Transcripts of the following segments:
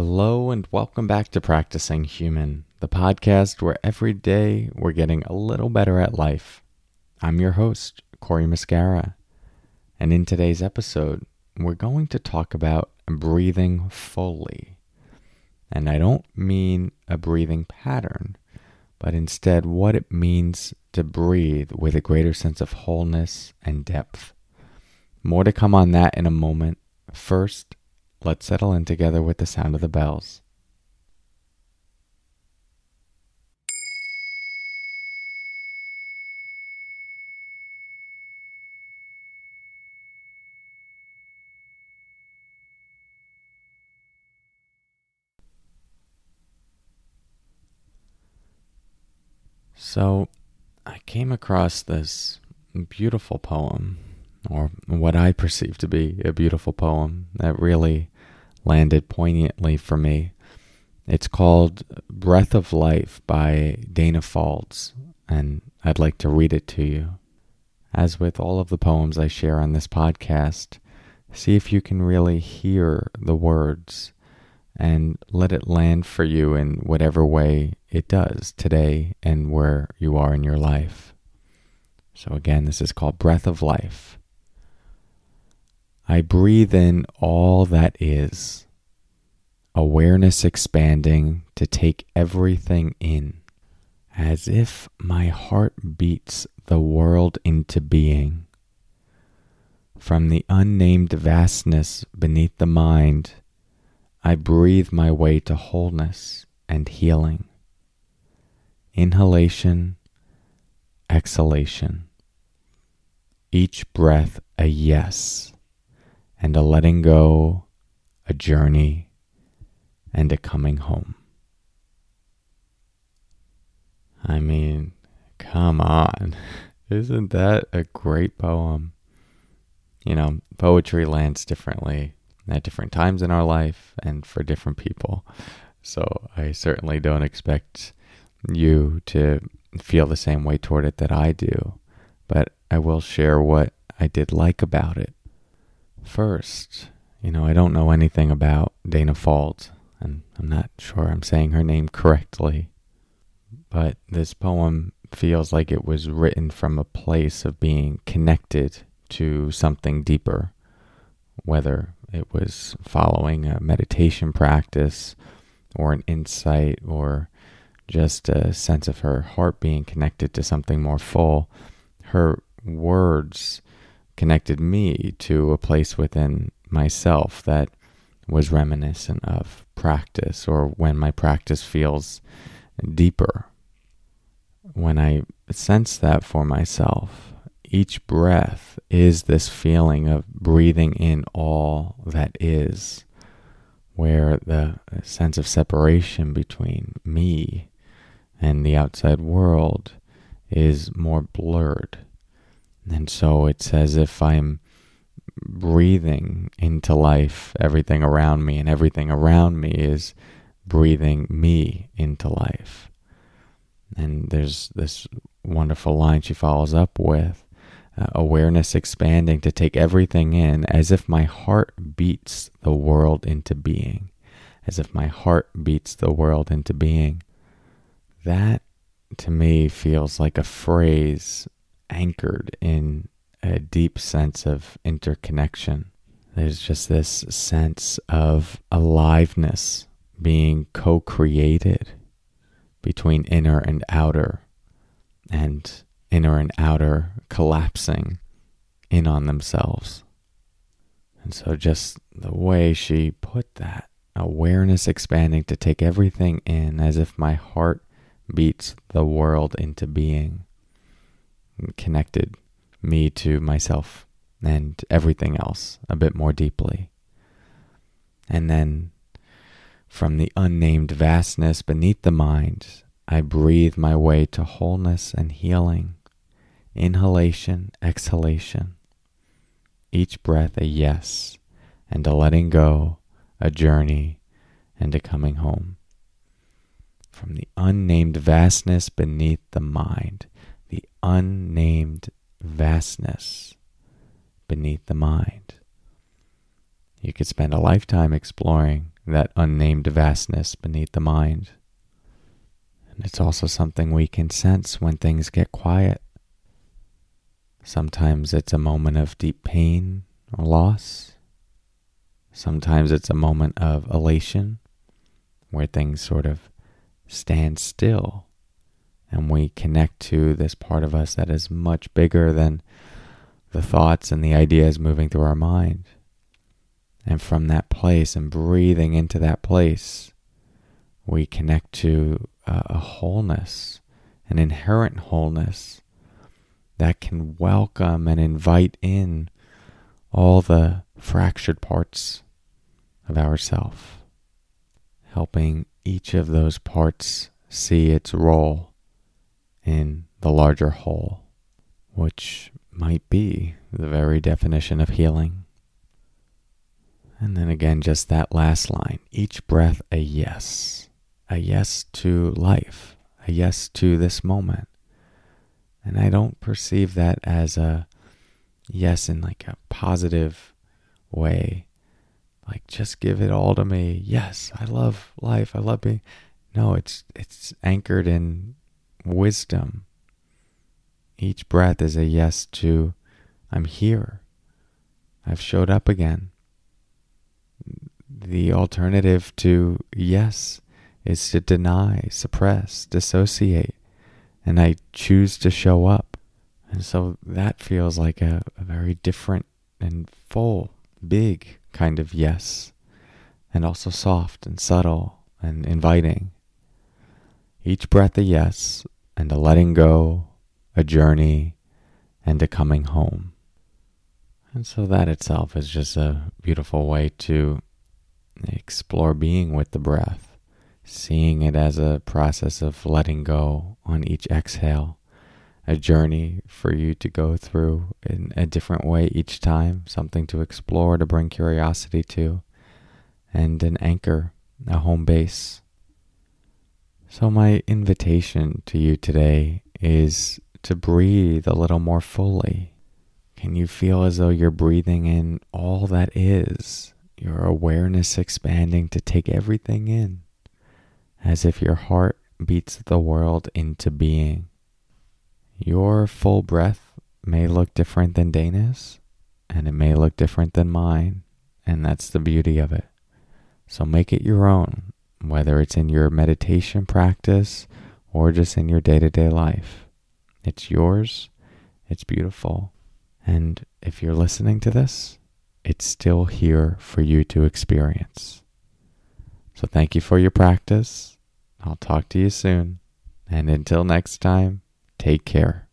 Hello, and welcome back to Practicing Human, the podcast where every day we're getting a little better at life. I'm your host, Cory Muscara, and in today's episode, we're going to talk about breathing fully. And I don't mean a breathing pattern, but instead what it means to breathe with a greater sense of wholeness and depth. More to come on that in a moment. First, let's settle in together with the sound of the bells. So, I came across this beautiful poem, or what I perceive to be a beautiful poem that really landed poignantly for me. It's called Breath of Life by Danna Faulds, and I'd like to read it to you. As with all of the poems I share on this podcast, see if you can really hear the words and let it land for you in whatever way it does today and where you are in your life. So, again, this is called Breath of Life. I breathe in all that is, awareness expanding to take everything in, as if my heart beats the world into being. From the unnamed vastness beneath the mind, I breathe my way to wholeness and healing. Inhalation, exhalation. Each breath a yes, and a letting go, a journey, and a coming home. I mean, come on. Isn't that a great poem? You know, poetry lands differently at different times in our life and for different people. So I certainly don't expect you to feel the same way toward it that I do, but I will share what I did like about it. First, you know, I don't know anything about Danna Faulds, and I'm not sure I'm saying her name correctly, but this poem feels like it was written from a place of being connected to something deeper, whether it was following a meditation practice or an insight or just a sense of her heart being connected to something more full. Her words connected me to a place within myself that was reminiscent of practice or when my practice feels deeper. When I sense that for myself, each breath is this feeling of breathing in all that is, where the sense of separation between me and the outside world is more blurred. And so it's as if I'm breathing into life everything around me, and everything around me is breathing me into life. And there's this wonderful line she follows up with uh, awareness expanding to take everything in as if my heart beats the world into being, as if my heart beats the world into being. That to me feels like a phrase anchored in a deep sense of interconnection. There's just this sense of aliveness being co created between inner and outer, and inner and outer collapsing in on themselves. And so, just the way she put that awareness expanding to take everything in as if my heart beats the world into being, connected me to myself and everything else a bit more deeply. And then, from the unnamed vastness beneath the mind, I breathe my way to wholeness and healing inhalation, exhalation. Each breath a yes, and a letting go, a journey, and a coming home. From the unnamed vastness beneath the mind, the unnamed vastness beneath the mind. You could spend a lifetime exploring that unnamed vastness beneath the mind. And it's also something we can sense when things get quiet. Sometimes it's a moment of deep pain or loss. Sometimes it's a moment of elation where things sort of stand still and we connect to this part of us that is much bigger than the thoughts and the ideas moving through our mind. And from that place and breathing into that place, we connect to a, wholeness, an inherent wholeness that can welcome and invite in all the fractured parts of ourself, helping each of those parts see its role in the larger whole, which might be the very definition of healing. And then again, just that last line each breath a yes, a yes to life, a yes to this moment. And I don't perceive that as a yes in like a positive way. Like just give it all to me. Yes, I love life. I love being No, it's it's anchored in wisdom. Each breath is a yes to I'm here. I've showed up again. The alternative to yes is to deny, suppress, dissociate, and I choose to show up. And so that feels like a, a very different and full, big kind of yes, and also soft and subtle and inviting. Each breath a yes, and a letting go, a journey, and a coming home. And so that itself is just a beautiful way to explore being with the breath, seeing it as a process of letting go on each exhale, a journey for you to go through in a different way each time, something to explore, to bring curiosity to, and an anchor, a home base. So, my invitation to you today is to breathe a little more fully can you feel as though you're breathing in all that is, your awareness expanding to take everything in, as if your heart beats the world into being? Your full breath may look different than Danna's, and it may look different than mine, and that's the beauty of it. So make it your own, whether it's in your meditation practice or just in your day to day life. It's yours, it's beautiful, and if you're listening to this, it's still here for you to experience. So thank you for your practice. I'll talk to you soon. And until next time, take care.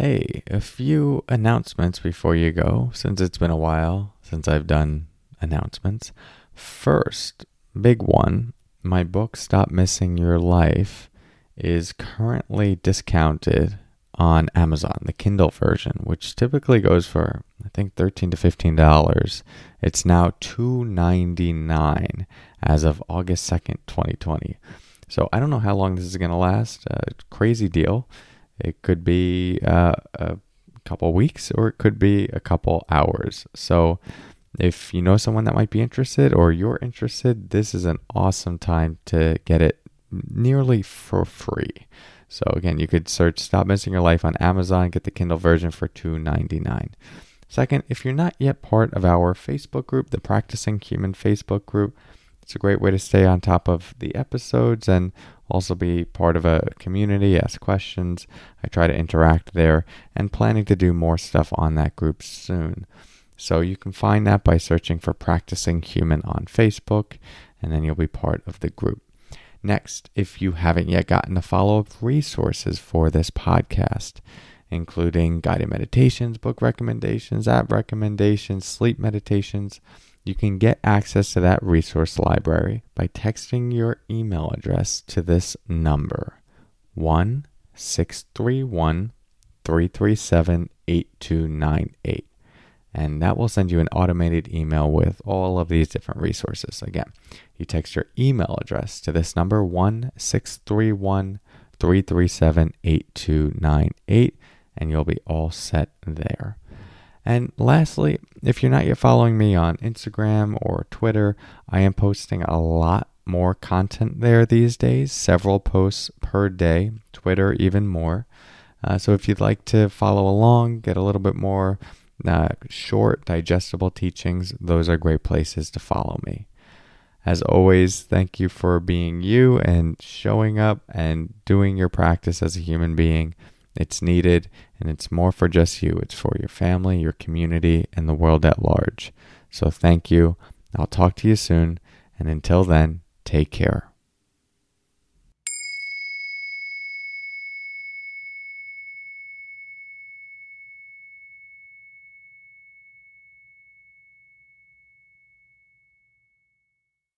Hey, a few announcements before you go, since it's been a while since I've done announcements. First, big one my book Stop Missing Your Life is currently discounted on Amazon, the Kindle version, which typically goes for I think 13 to 15 dollars. It's now 2.99 as of August 2nd, 2020. So I don't know how long this is going to last. Uh, crazy deal. It could be uh, a couple weeks or it could be a couple hours. So if you know someone that might be interested or you're interested, this is an awesome time to get it nearly for free. So again, you could search Stop Missing Your Life on Amazon, get the Kindle version for $2.99. Second, if you're not yet part of our Facebook group, the Practicing Human Facebook group, it's a great way to stay on top of the episodes and also be part of a community, ask questions. I try to interact there and planning to do more stuff on that group soon. So you can find that by searching for Practicing Human on Facebook, and then you'll be part of the group. Next, if you haven't yet gotten the follow up resources for this podcast, including guided meditations, book recommendations, app recommendations, sleep meditations, you can get access to that resource library by texting your email address to this number 1 631 337 8298 and that will send you an automated email with all of these different resources. Again, you text your email address to this number 1631 337 8298 and you'll be all set there. And lastly, if you're not yet following me on Instagram or Twitter, I am posting a lot more content there these days, several posts per day, Twitter even more. Uh, so if you'd like to follow along, get a little bit more uh, short, digestible teachings, those are great places to follow me. As always, thank you for being you and showing up and doing your practice as a human being. It's needed and it's more for just you. It's for your family, your community, and the world at large. So thank you. I'll talk to you soon. And until then, take care.